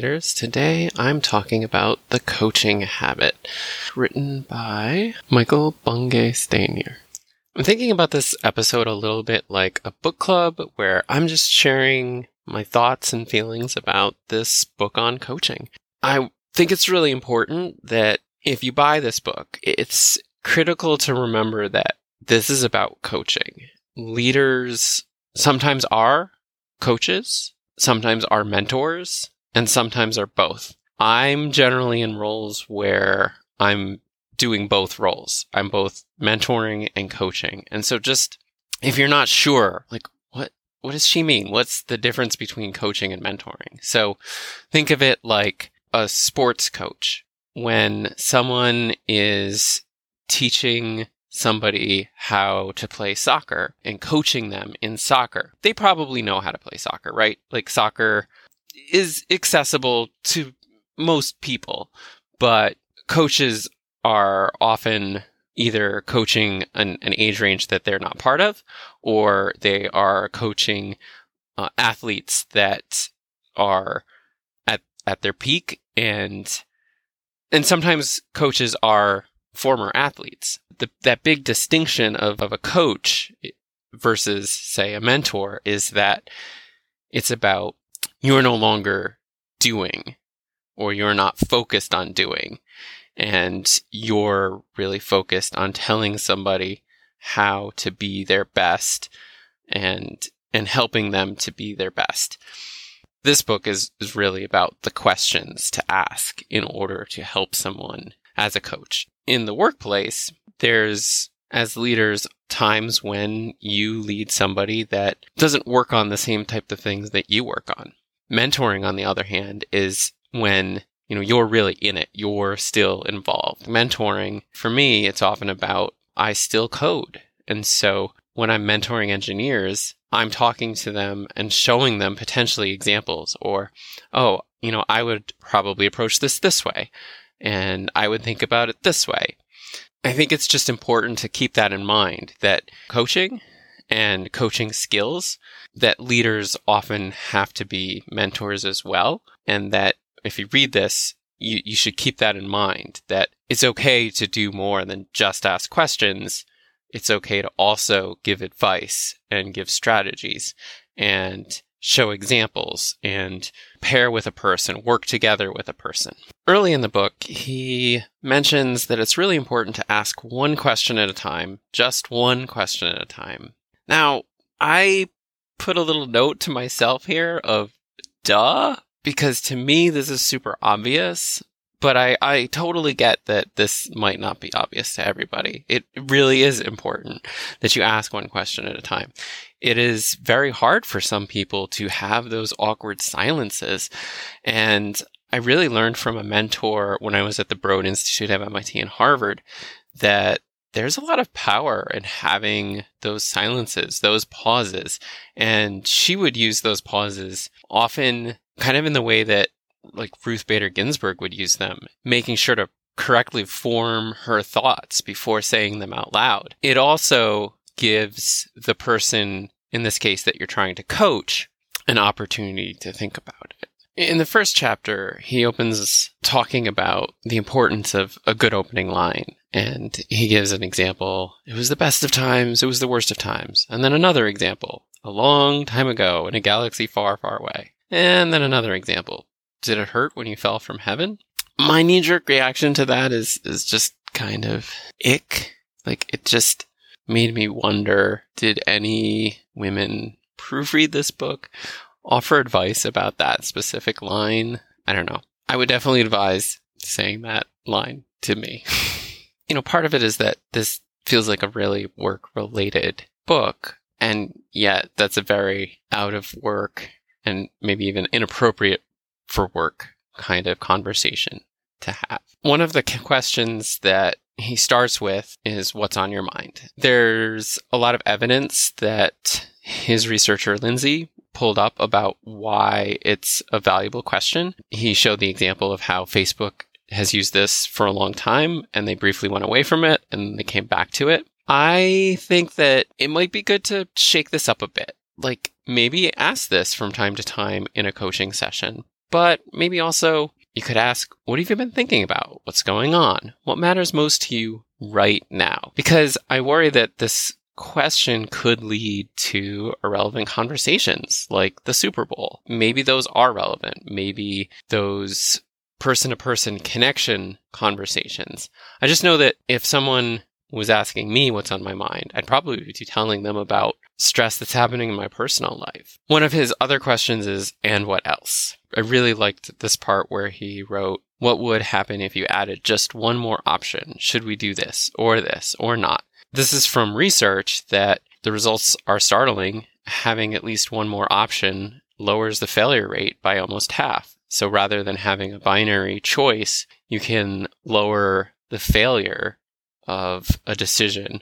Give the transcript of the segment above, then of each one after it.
leaders. Today I'm talking about The Coaching Habit, written by Michael Bungay Stanier. I'm thinking about this episode a little bit like a book club where I'm just sharing my thoughts and feelings about this book on coaching. I think it's really important that if you buy this book, it's critical to remember that this is about coaching. Leaders sometimes are coaches, sometimes are mentors, and sometimes are both. I'm generally in roles where I'm doing both roles. I'm both mentoring and coaching. And so just if you're not sure, like what what does she mean? What's the difference between coaching and mentoring? So think of it like a sports coach. When someone is teaching somebody how to play soccer and coaching them in soccer. They probably know how to play soccer, right? Like soccer is accessible to most people, but coaches are often either coaching an, an age range that they're not part of, or they are coaching uh, athletes that are at at their peak, and and sometimes coaches are former athletes. The, that big distinction of, of a coach versus, say, a mentor is that it's about you're no longer doing or you're not focused on doing and you're really focused on telling somebody how to be their best and and helping them to be their best. This book is, is really about the questions to ask in order to help someone as a coach in the workplace, there's, as leaders, times when you lead somebody that doesn't work on the same type of things that you work on. Mentoring, on the other hand, is when you know you're really in it you're still involved mentoring for me it's often about i still code and so when i'm mentoring engineers i'm talking to them and showing them potentially examples or oh you know i would probably approach this this way and I would think about it this way. I think it's just important to keep that in mind that coaching and coaching skills that leaders often have to be mentors as well. And that if you read this, you, you should keep that in mind that it's okay to do more than just ask questions. It's okay to also give advice and give strategies and show examples and pair with a person, work together with a person. Early in the book, he mentions that it's really important to ask one question at a time, just one question at a time. Now, I put a little note to myself here of duh, because to me, this is super obvious. But I, I totally get that this might not be obvious to everybody. It really is important that you ask one question at a time it is very hard for some people to have those awkward silences. And I really learned from a mentor when I was at the Broad Institute at MIT and Harvard that there's a lot of power in having those silences, those pauses. And she would use those pauses often kind of in the way that like Ruth Bader Ginsburg would use them, making sure to correctly form her thoughts before saying them out loud. It also gives the person, in this case that you're trying to coach, an opportunity to think about it. In the first chapter, he opens talking about the importance of a good opening line. And he gives an example. It was the best of times. It was the worst of times. And then another example. A long time ago in a galaxy far, far away. And then another example. Did it hurt when you fell from heaven? My knee jerk reaction to that is, is just kind of ick. Like it just, made me wonder did any women proofread this book, offer advice about that specific line? I don't know. I would definitely advise saying that line to me. you know, part of it is that this feels like a really work related book, and yet that's a very out of work and maybe even inappropriate for work kind of conversation to have. One of the questions that he starts with is what's on your mind. There's a lot of evidence that his researcher, Lindsay, pulled up about why it's a valuable question. He showed the example of how Facebook has used this for a long time and they briefly went away from it and they came back to it. I think that it might be good to shake this up a bit. Like maybe ask this from time to time in a coaching session. But maybe also you could ask, what have you been thinking about? What's going on? What matters most to you right now? Because I worry that this question could lead to irrelevant conversations like the Super Bowl. Maybe those are relevant. Maybe those person to person connection conversations. I just know that if someone was asking me what's on my mind, I'd probably be telling them about stress that's happening in my personal life. One of his other questions is, and what else? I really liked this part where he wrote, what would happen if you added just one more option? Should we do this or this or not? This is from research that the results are startling. Having at least one more option lowers the failure rate by almost half. So rather than having a binary choice, you can lower the failure of a decision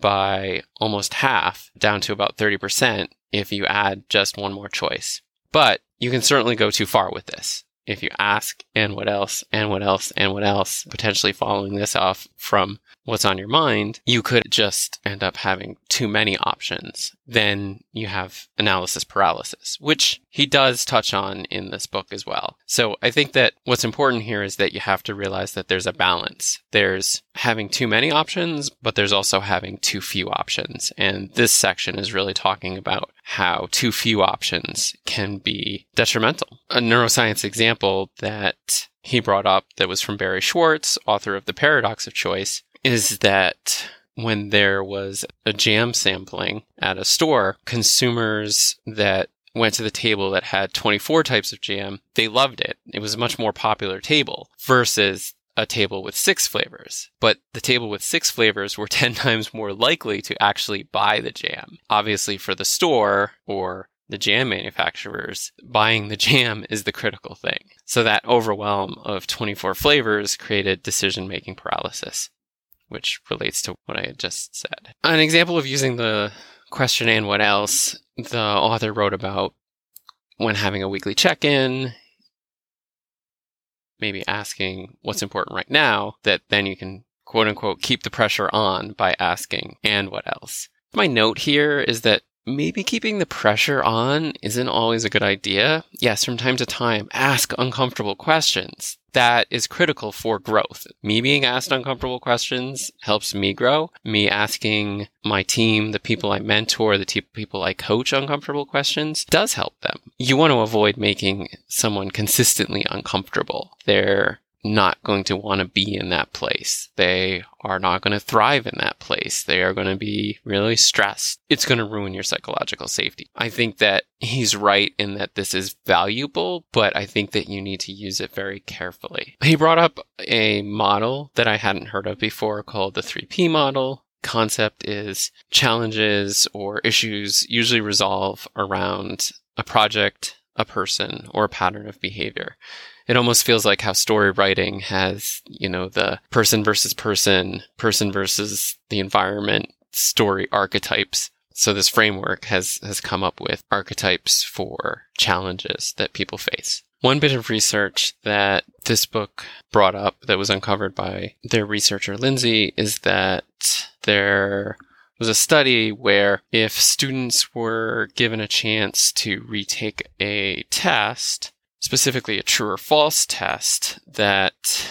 by almost half down to about 30% if you add just one more choice. But you can certainly go too far with this if you ask and what else and what else and what else, potentially following this off from what's on your mind, you could just end up having too many options. Then you have analysis paralysis, which he does touch on in this book as well. So I think that what's important here is that you have to realize that there's a balance. There's having too many options, but there's also having too few options. And this section is really talking about how too few options can be detrimental. A neuroscience example that he brought up that was from Barry Schwartz, author of The Paradox of Choice, is that when there was a jam sampling at a store, consumers that went to the table that had 24 types of jam, they loved it. It was a much more popular table versus a table with six flavors. But the table with six flavors were 10 times more likely to actually buy the jam. Obviously, for the store or the jam manufacturers, buying the jam is the critical thing. So that overwhelm of 24 flavors created decision making paralysis, which relates to what I had just said. An example of using the question and what else, the author wrote about when having a weekly check in, maybe asking what's important right now, that then you can quote unquote keep the pressure on by asking, and what else? My note here is that maybe keeping the pressure on isn't always a good idea. Yes, from time to time, ask uncomfortable questions. That is critical for growth. Me being asked uncomfortable questions helps me grow. Me asking my team, the people I mentor, the te- people I coach uncomfortable questions does help them. You want to avoid making someone consistently uncomfortable. They're not going to want to be in that place. They are not going to thrive in that place. They are going to be really stressed. It's going to ruin your psychological safety. I think that he's right in that this is valuable, but I think that you need to use it very carefully. He brought up a model that I hadn't heard of before called the 3P model. Concept is challenges or issues usually resolve around a project, a person, or a pattern of behavior it almost feels like how story writing has, you know, the person versus person, person versus the environment story archetypes. So this framework has, has come up with archetypes for challenges that people face. One bit of research that this book brought up that was uncovered by their researcher Lindsay is that there was a study where if students were given a chance to retake a test, specifically a true or false test, that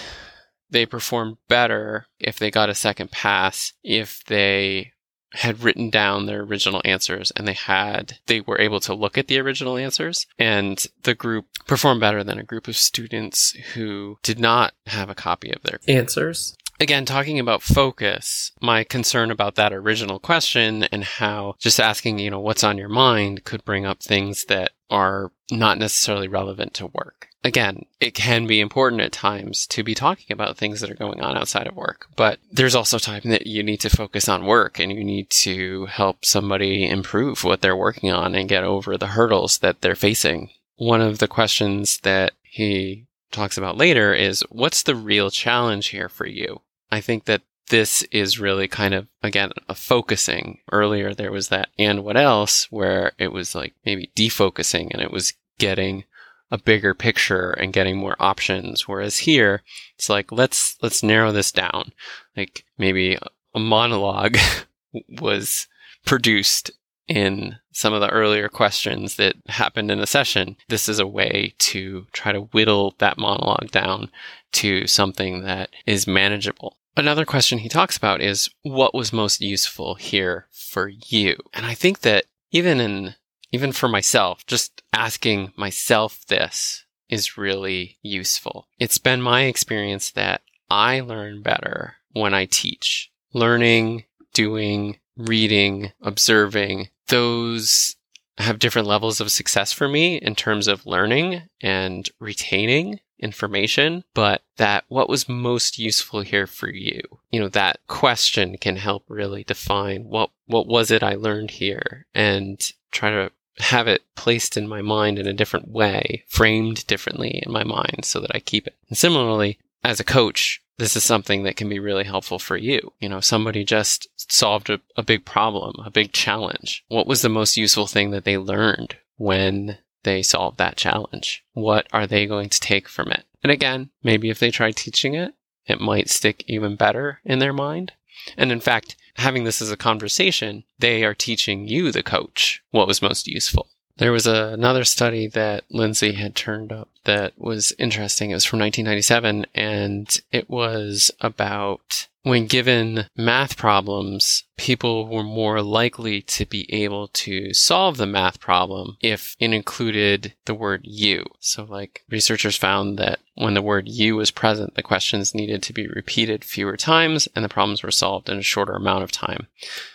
they performed better if they got a second pass if they had written down their original answers and they had they were able to look at the original answers. And the group performed better than a group of students who did not have a copy of their answers again, talking about focus, my concern about that original question and how just asking, you know, what's on your mind could bring up things that are not necessarily relevant to work. Again, it can be important at times to be talking about things that are going on outside of work, but there's also time that you need to focus on work and you need to help somebody improve what they're working on and get over the hurdles that they're facing. One of the questions that he talks about later is what's the real challenge here for you? I think that this is really kind of, again, a focusing. Earlier, there was that and what else where it was like maybe defocusing and it was getting a bigger picture and getting more options. Whereas here, it's like, let's, let's narrow this down. Like maybe a monologue was produced in some of the earlier questions that happened in the session, this is a way to try to whittle that monologue down to something that is manageable. Another question he talks about is what was most useful here for you? And I think that even in, even for myself, just asking myself this is really useful. It's been my experience that I learn better when I teach. Learning, doing, reading, observing, those have different levels of success for me in terms of learning and retaining information, but that what was most useful here for you? You know, that question can help really define what, what was it I learned here and try to have it placed in my mind in a different way, framed differently in my mind so that I keep it. And similarly, as a coach, this is something that can be really helpful for you. You know, somebody just solved a, a big problem, a big challenge. What was the most useful thing that they learned when they solve that challenge? What are they going to take from it? And again, maybe if they try teaching it, it might stick even better in their mind. And in fact, having this as a conversation, they are teaching you, the coach, what was most useful. There was a, another study that Lindsay had turned up that was interesting. It was from 1997 and it was about when given math problems, people were more likely to be able to solve the math problem if it included the word you. So like researchers found that when the word you was present, the questions needed to be repeated fewer times and the problems were solved in a shorter amount of time,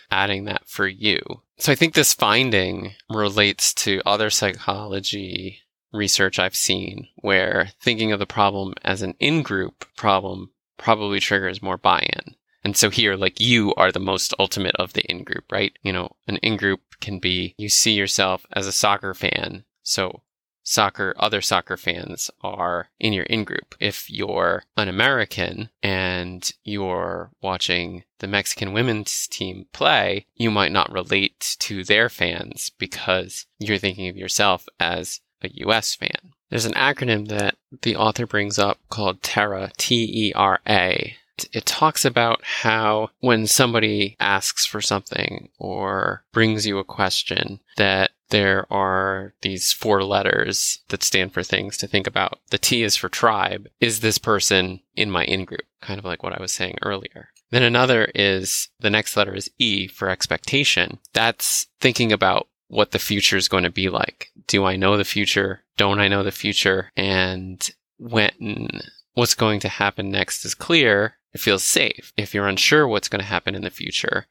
adding that for you. So I think this finding relates to other psychology research I've seen where thinking of the problem as an in-group problem probably triggers more buy-in. And so here, like you are the most ultimate of the in-group, right? You know, an in-group can be you see yourself as a soccer fan. So soccer, other soccer fans are in your in-group. If you're an American and you're watching the Mexican women's team play, you might not relate to their fans because you're thinking of yourself as a US fan. There's an acronym that the author brings up called TERA, T E R A. It talks about how when somebody asks for something or brings you a question, that there are these four letters that stand for things to think about. The T is for tribe. Is this person in my in group? Kind of like what I was saying earlier. Then another is the next letter is E for expectation. That's thinking about what the future is going to be like. Do I know the future? Don't I know the future? And when what's going to happen next is clear, it feels safe. If you're unsure what's going to happen in the future,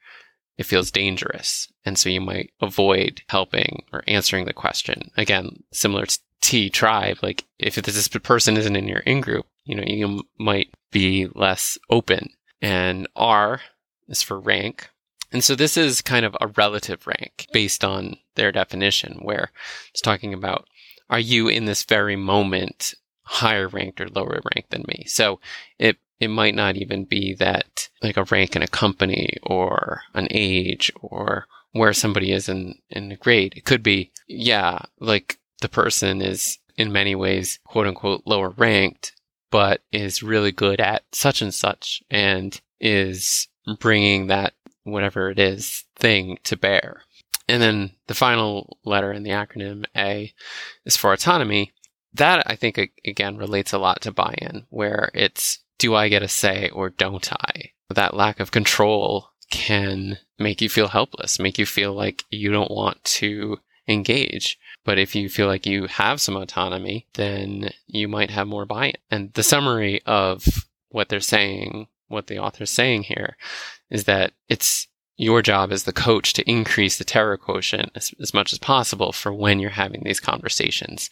it feels dangerous. And so you might avoid helping or answering the question. Again, similar to T tribe, like if this person isn't in your in group, you know, you might be less open. And R is for rank. And so this is kind of a relative rank based on their definition, where it's talking about are you in this very moment higher ranked or lower ranked than me? So it it might not even be that like a rank in a company or an age or where somebody is in, in grade. It could be, yeah, like the person is in many ways, quote unquote, lower ranked, but is really good at such and such and is bringing that whatever it is thing to bear. And then the final letter in the acronym A is for autonomy. That I think again relates a lot to buy-in where it's do I get a say or don't I? That lack of control can make you feel helpless, make you feel like you don't want to engage. But if you feel like you have some autonomy, then you might have more buy-in. And the summary of what they're saying, what the author's saying here is that it's your job as the coach to increase the TERA quotient as, as much as possible for when you're having these conversations.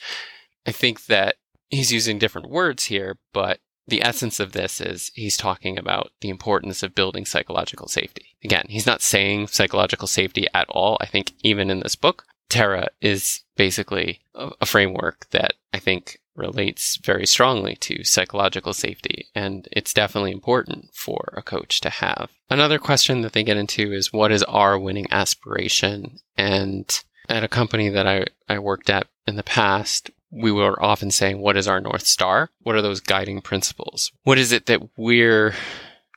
I think that he's using different words here, but the essence of this is he's talking about the importance of building psychological safety. Again, he's not saying psychological safety at all. I think even in this book, TERA is basically a, a framework that I think relates very strongly to psychological safety, and it's definitely important for a coach to have. Another question that they get into is what is our winning aspiration? And at a company that I, I worked at in the past, we were often saying, what is our North Star? What are those guiding principles? What is it that we're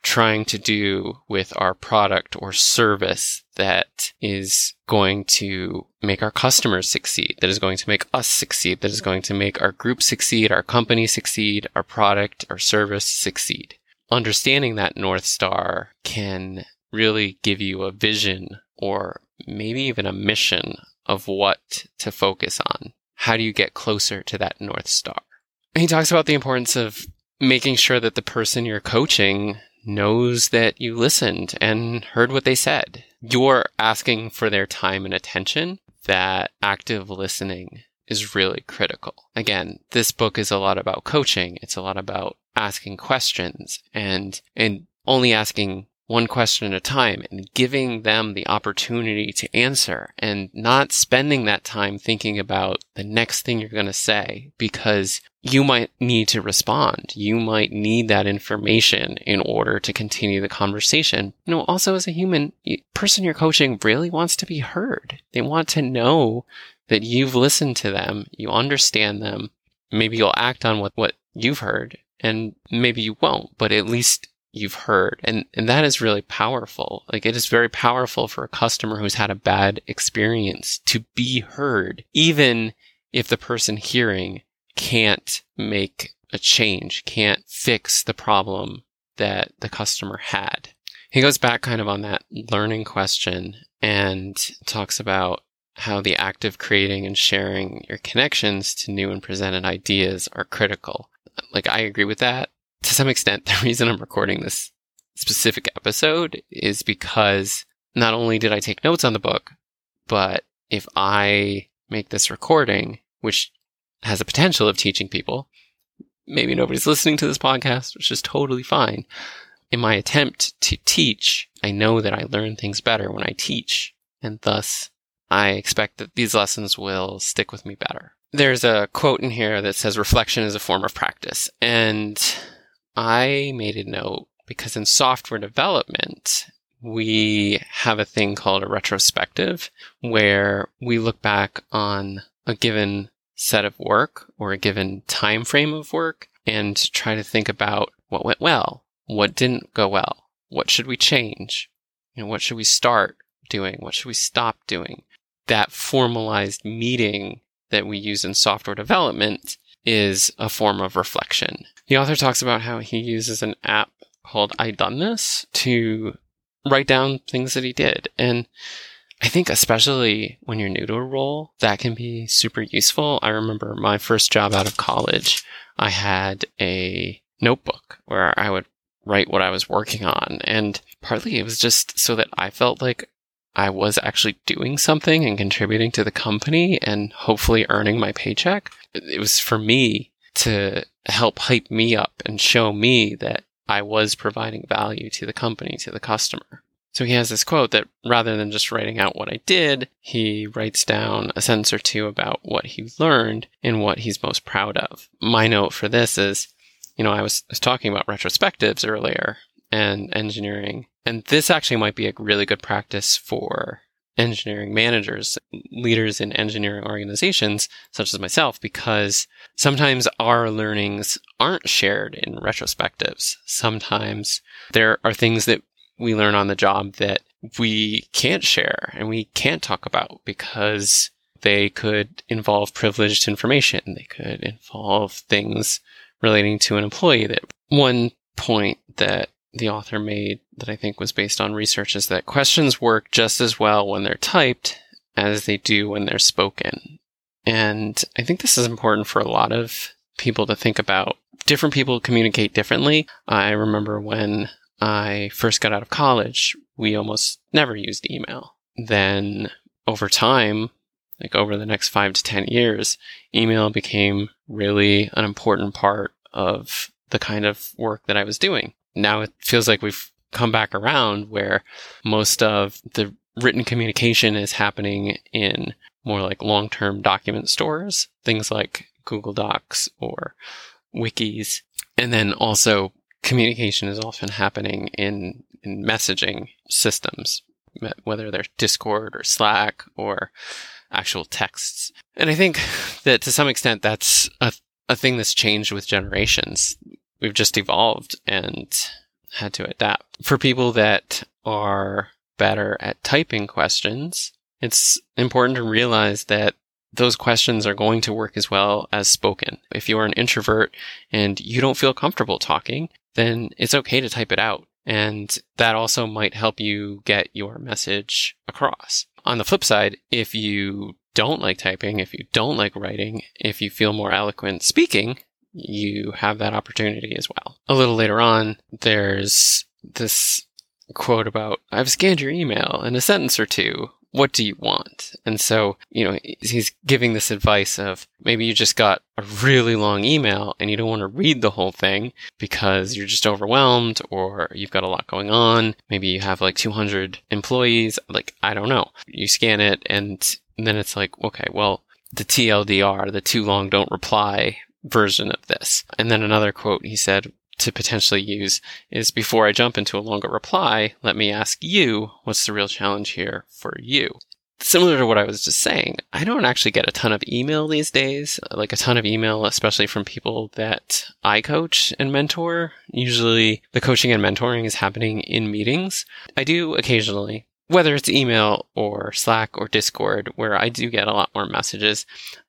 trying to do with our product or service that is going to make our customers succeed, that is going to make us succeed, that is going to make our group succeed, our company succeed, our product or service succeed. Understanding that North Star can really give you a vision or maybe even a mission of what to focus on. How do you get closer to that North Star? He talks about the importance of making sure that the person you're coaching knows that you listened and heard what they said. You're asking for their time and attention. That active listening is really critical. Again, this book is a lot about coaching. It's a lot about asking questions and, and only asking one question at a time and giving them the opportunity to answer and not spending that time thinking about the next thing you're going to say because you might need to respond. You might need that information in order to continue the conversation. You know, also as a human person you're coaching really wants to be heard. They want to know that you've listened to them, you understand them. Maybe you'll act on what, what you've heard and maybe you won't, but at least you've heard. And, and that is really powerful. Like it is very powerful for a customer who's had a bad experience to be heard, even if the person hearing can't make a change, can't fix the problem that the customer had. He goes back kind of on that learning question and talks about how the act of creating and sharing your connections to new and presented ideas are critical. Like I agree with that to some extent, the reason I'm recording this specific episode is because not only did I take notes on the book, but if I make this recording, which has the potential of teaching people, maybe nobody's listening to this podcast, which is totally fine. In my attempt to teach, I know that I learn things better when I teach, and thus I expect that these lessons will stick with me better. There's a quote in here that says reflection is a form of practice, and I made a note because in software development, we have a thing called a retrospective where we look back on a given set of work or a given time frame of work and try to think about what went well, what didn't go well, what should we change, you know, what should we start doing, what should we stop doing. That formalized meeting that we use in software development is a form of reflection. The author talks about how he uses an app called I Done This to write down things that he did. And I think especially when you're new to a role, that can be super useful. I remember my first job out of college, I had a notebook where I would write what I was working on. And partly it was just so that I felt like I was actually doing something and contributing to the company and hopefully earning my paycheck. It was for me to help hype me up and show me that I was providing value to the company, to the customer. So he has this quote that rather than just writing out what I did, he writes down a sentence or two about what he learned and what he's most proud of. My note for this is, you know, I was, was talking about retrospectives earlier and engineering, and this actually might be a really good practice for engineering managers, leaders in engineering organizations, such as myself, because sometimes our learnings aren't shared in retrospectives. Sometimes there are things that we learn on the job that we can't share and we can't talk about because they could involve privileged information. They could involve things relating to an employee that one point that the author made that I think was based on research is that questions work just as well when they're typed as they do when they're spoken. And I think this is important for a lot of people to think about. Different people communicate differently. I remember when I first got out of college, we almost never used email. Then over time, like over the next five to 10 years, email became really an important part of the kind of work that I was doing now it feels like we've come back around where most of the written communication is happening in more like long term document stores, things like Google Docs or wikis. And then also communication is often happening in, in messaging systems, whether they're Discord or Slack or actual texts. And I think that to some extent that's a, a thing that's changed with generations we've just evolved and had to adapt. For people that are better at typing questions, it's important to realize that those questions are going to work as well as spoken. If you're an introvert and you don't feel comfortable talking, then it's okay to type it out. And that also might help you get your message across. On the flip side, if you don't like typing, if you don't like writing, if you feel more eloquent speaking, you have that opportunity as well. A little later on, there's this quote about, I've scanned your email in a sentence or two what do you want? And so, you know, he's giving this advice of maybe you just got a really long email and you don't want to read the whole thing because you're just overwhelmed or you've got a lot going on. Maybe you have like 200 employees. Like, I don't know. You scan it and then it's like, okay, well, the TLDR, the too long don't reply version of this. And then another quote, he said, to potentially use is before I jump into a longer reply, let me ask you, what's the real challenge here for you? Similar to what I was just saying, I don't actually get a ton of email these days, like a ton of email, especially from people that I coach and mentor. Usually the coaching and mentoring is happening in meetings. I do occasionally, whether it's email or Slack or Discord, where I do get a lot more messages.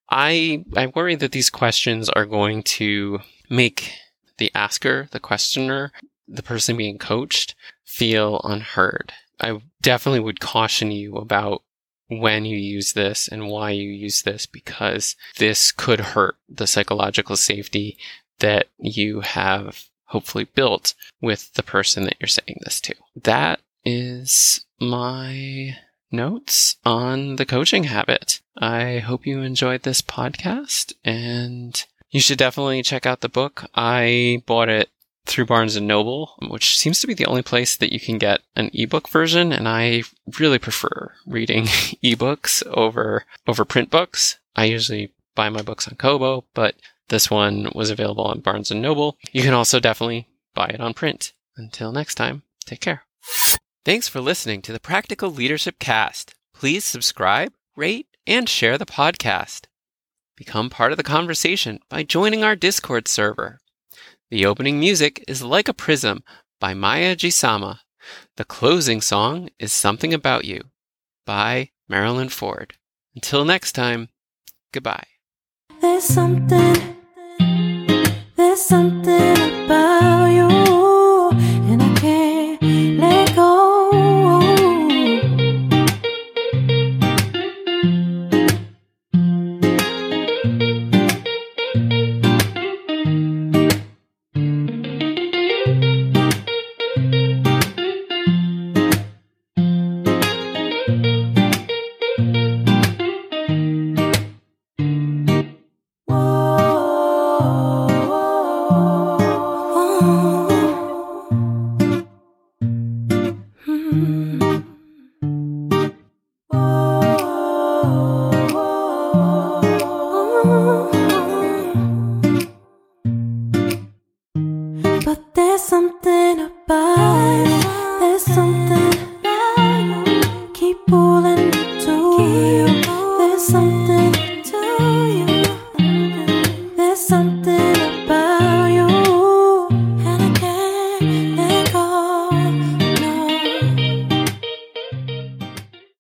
I, I worry that these questions are going to make the asker, the questioner, the person being coached feel unheard. I definitely would caution you about when you use this and why you use this because this could hurt the psychological safety that you have hopefully built with the person that you're saying this to. That is my notes on the coaching habit. I hope you enjoyed this podcast and you should definitely check out the book. I bought it through Barnes and Noble, which seems to be the only place that you can get an ebook version, and I really prefer reading ebooks over over print books. I usually buy my books on Kobo, but this one was available on Barnes and Noble. You can also definitely buy it on print. Until next time, take care. Thanks for listening to the Practical Leadership Cast. Please subscribe, rate, and share the podcast. Become part of the conversation by joining our Discord server. The opening music is Like a Prism by Miyagisama. The closing song is Something About You by Marilyn Ford. Until next time, goodbye. There's something, there's something about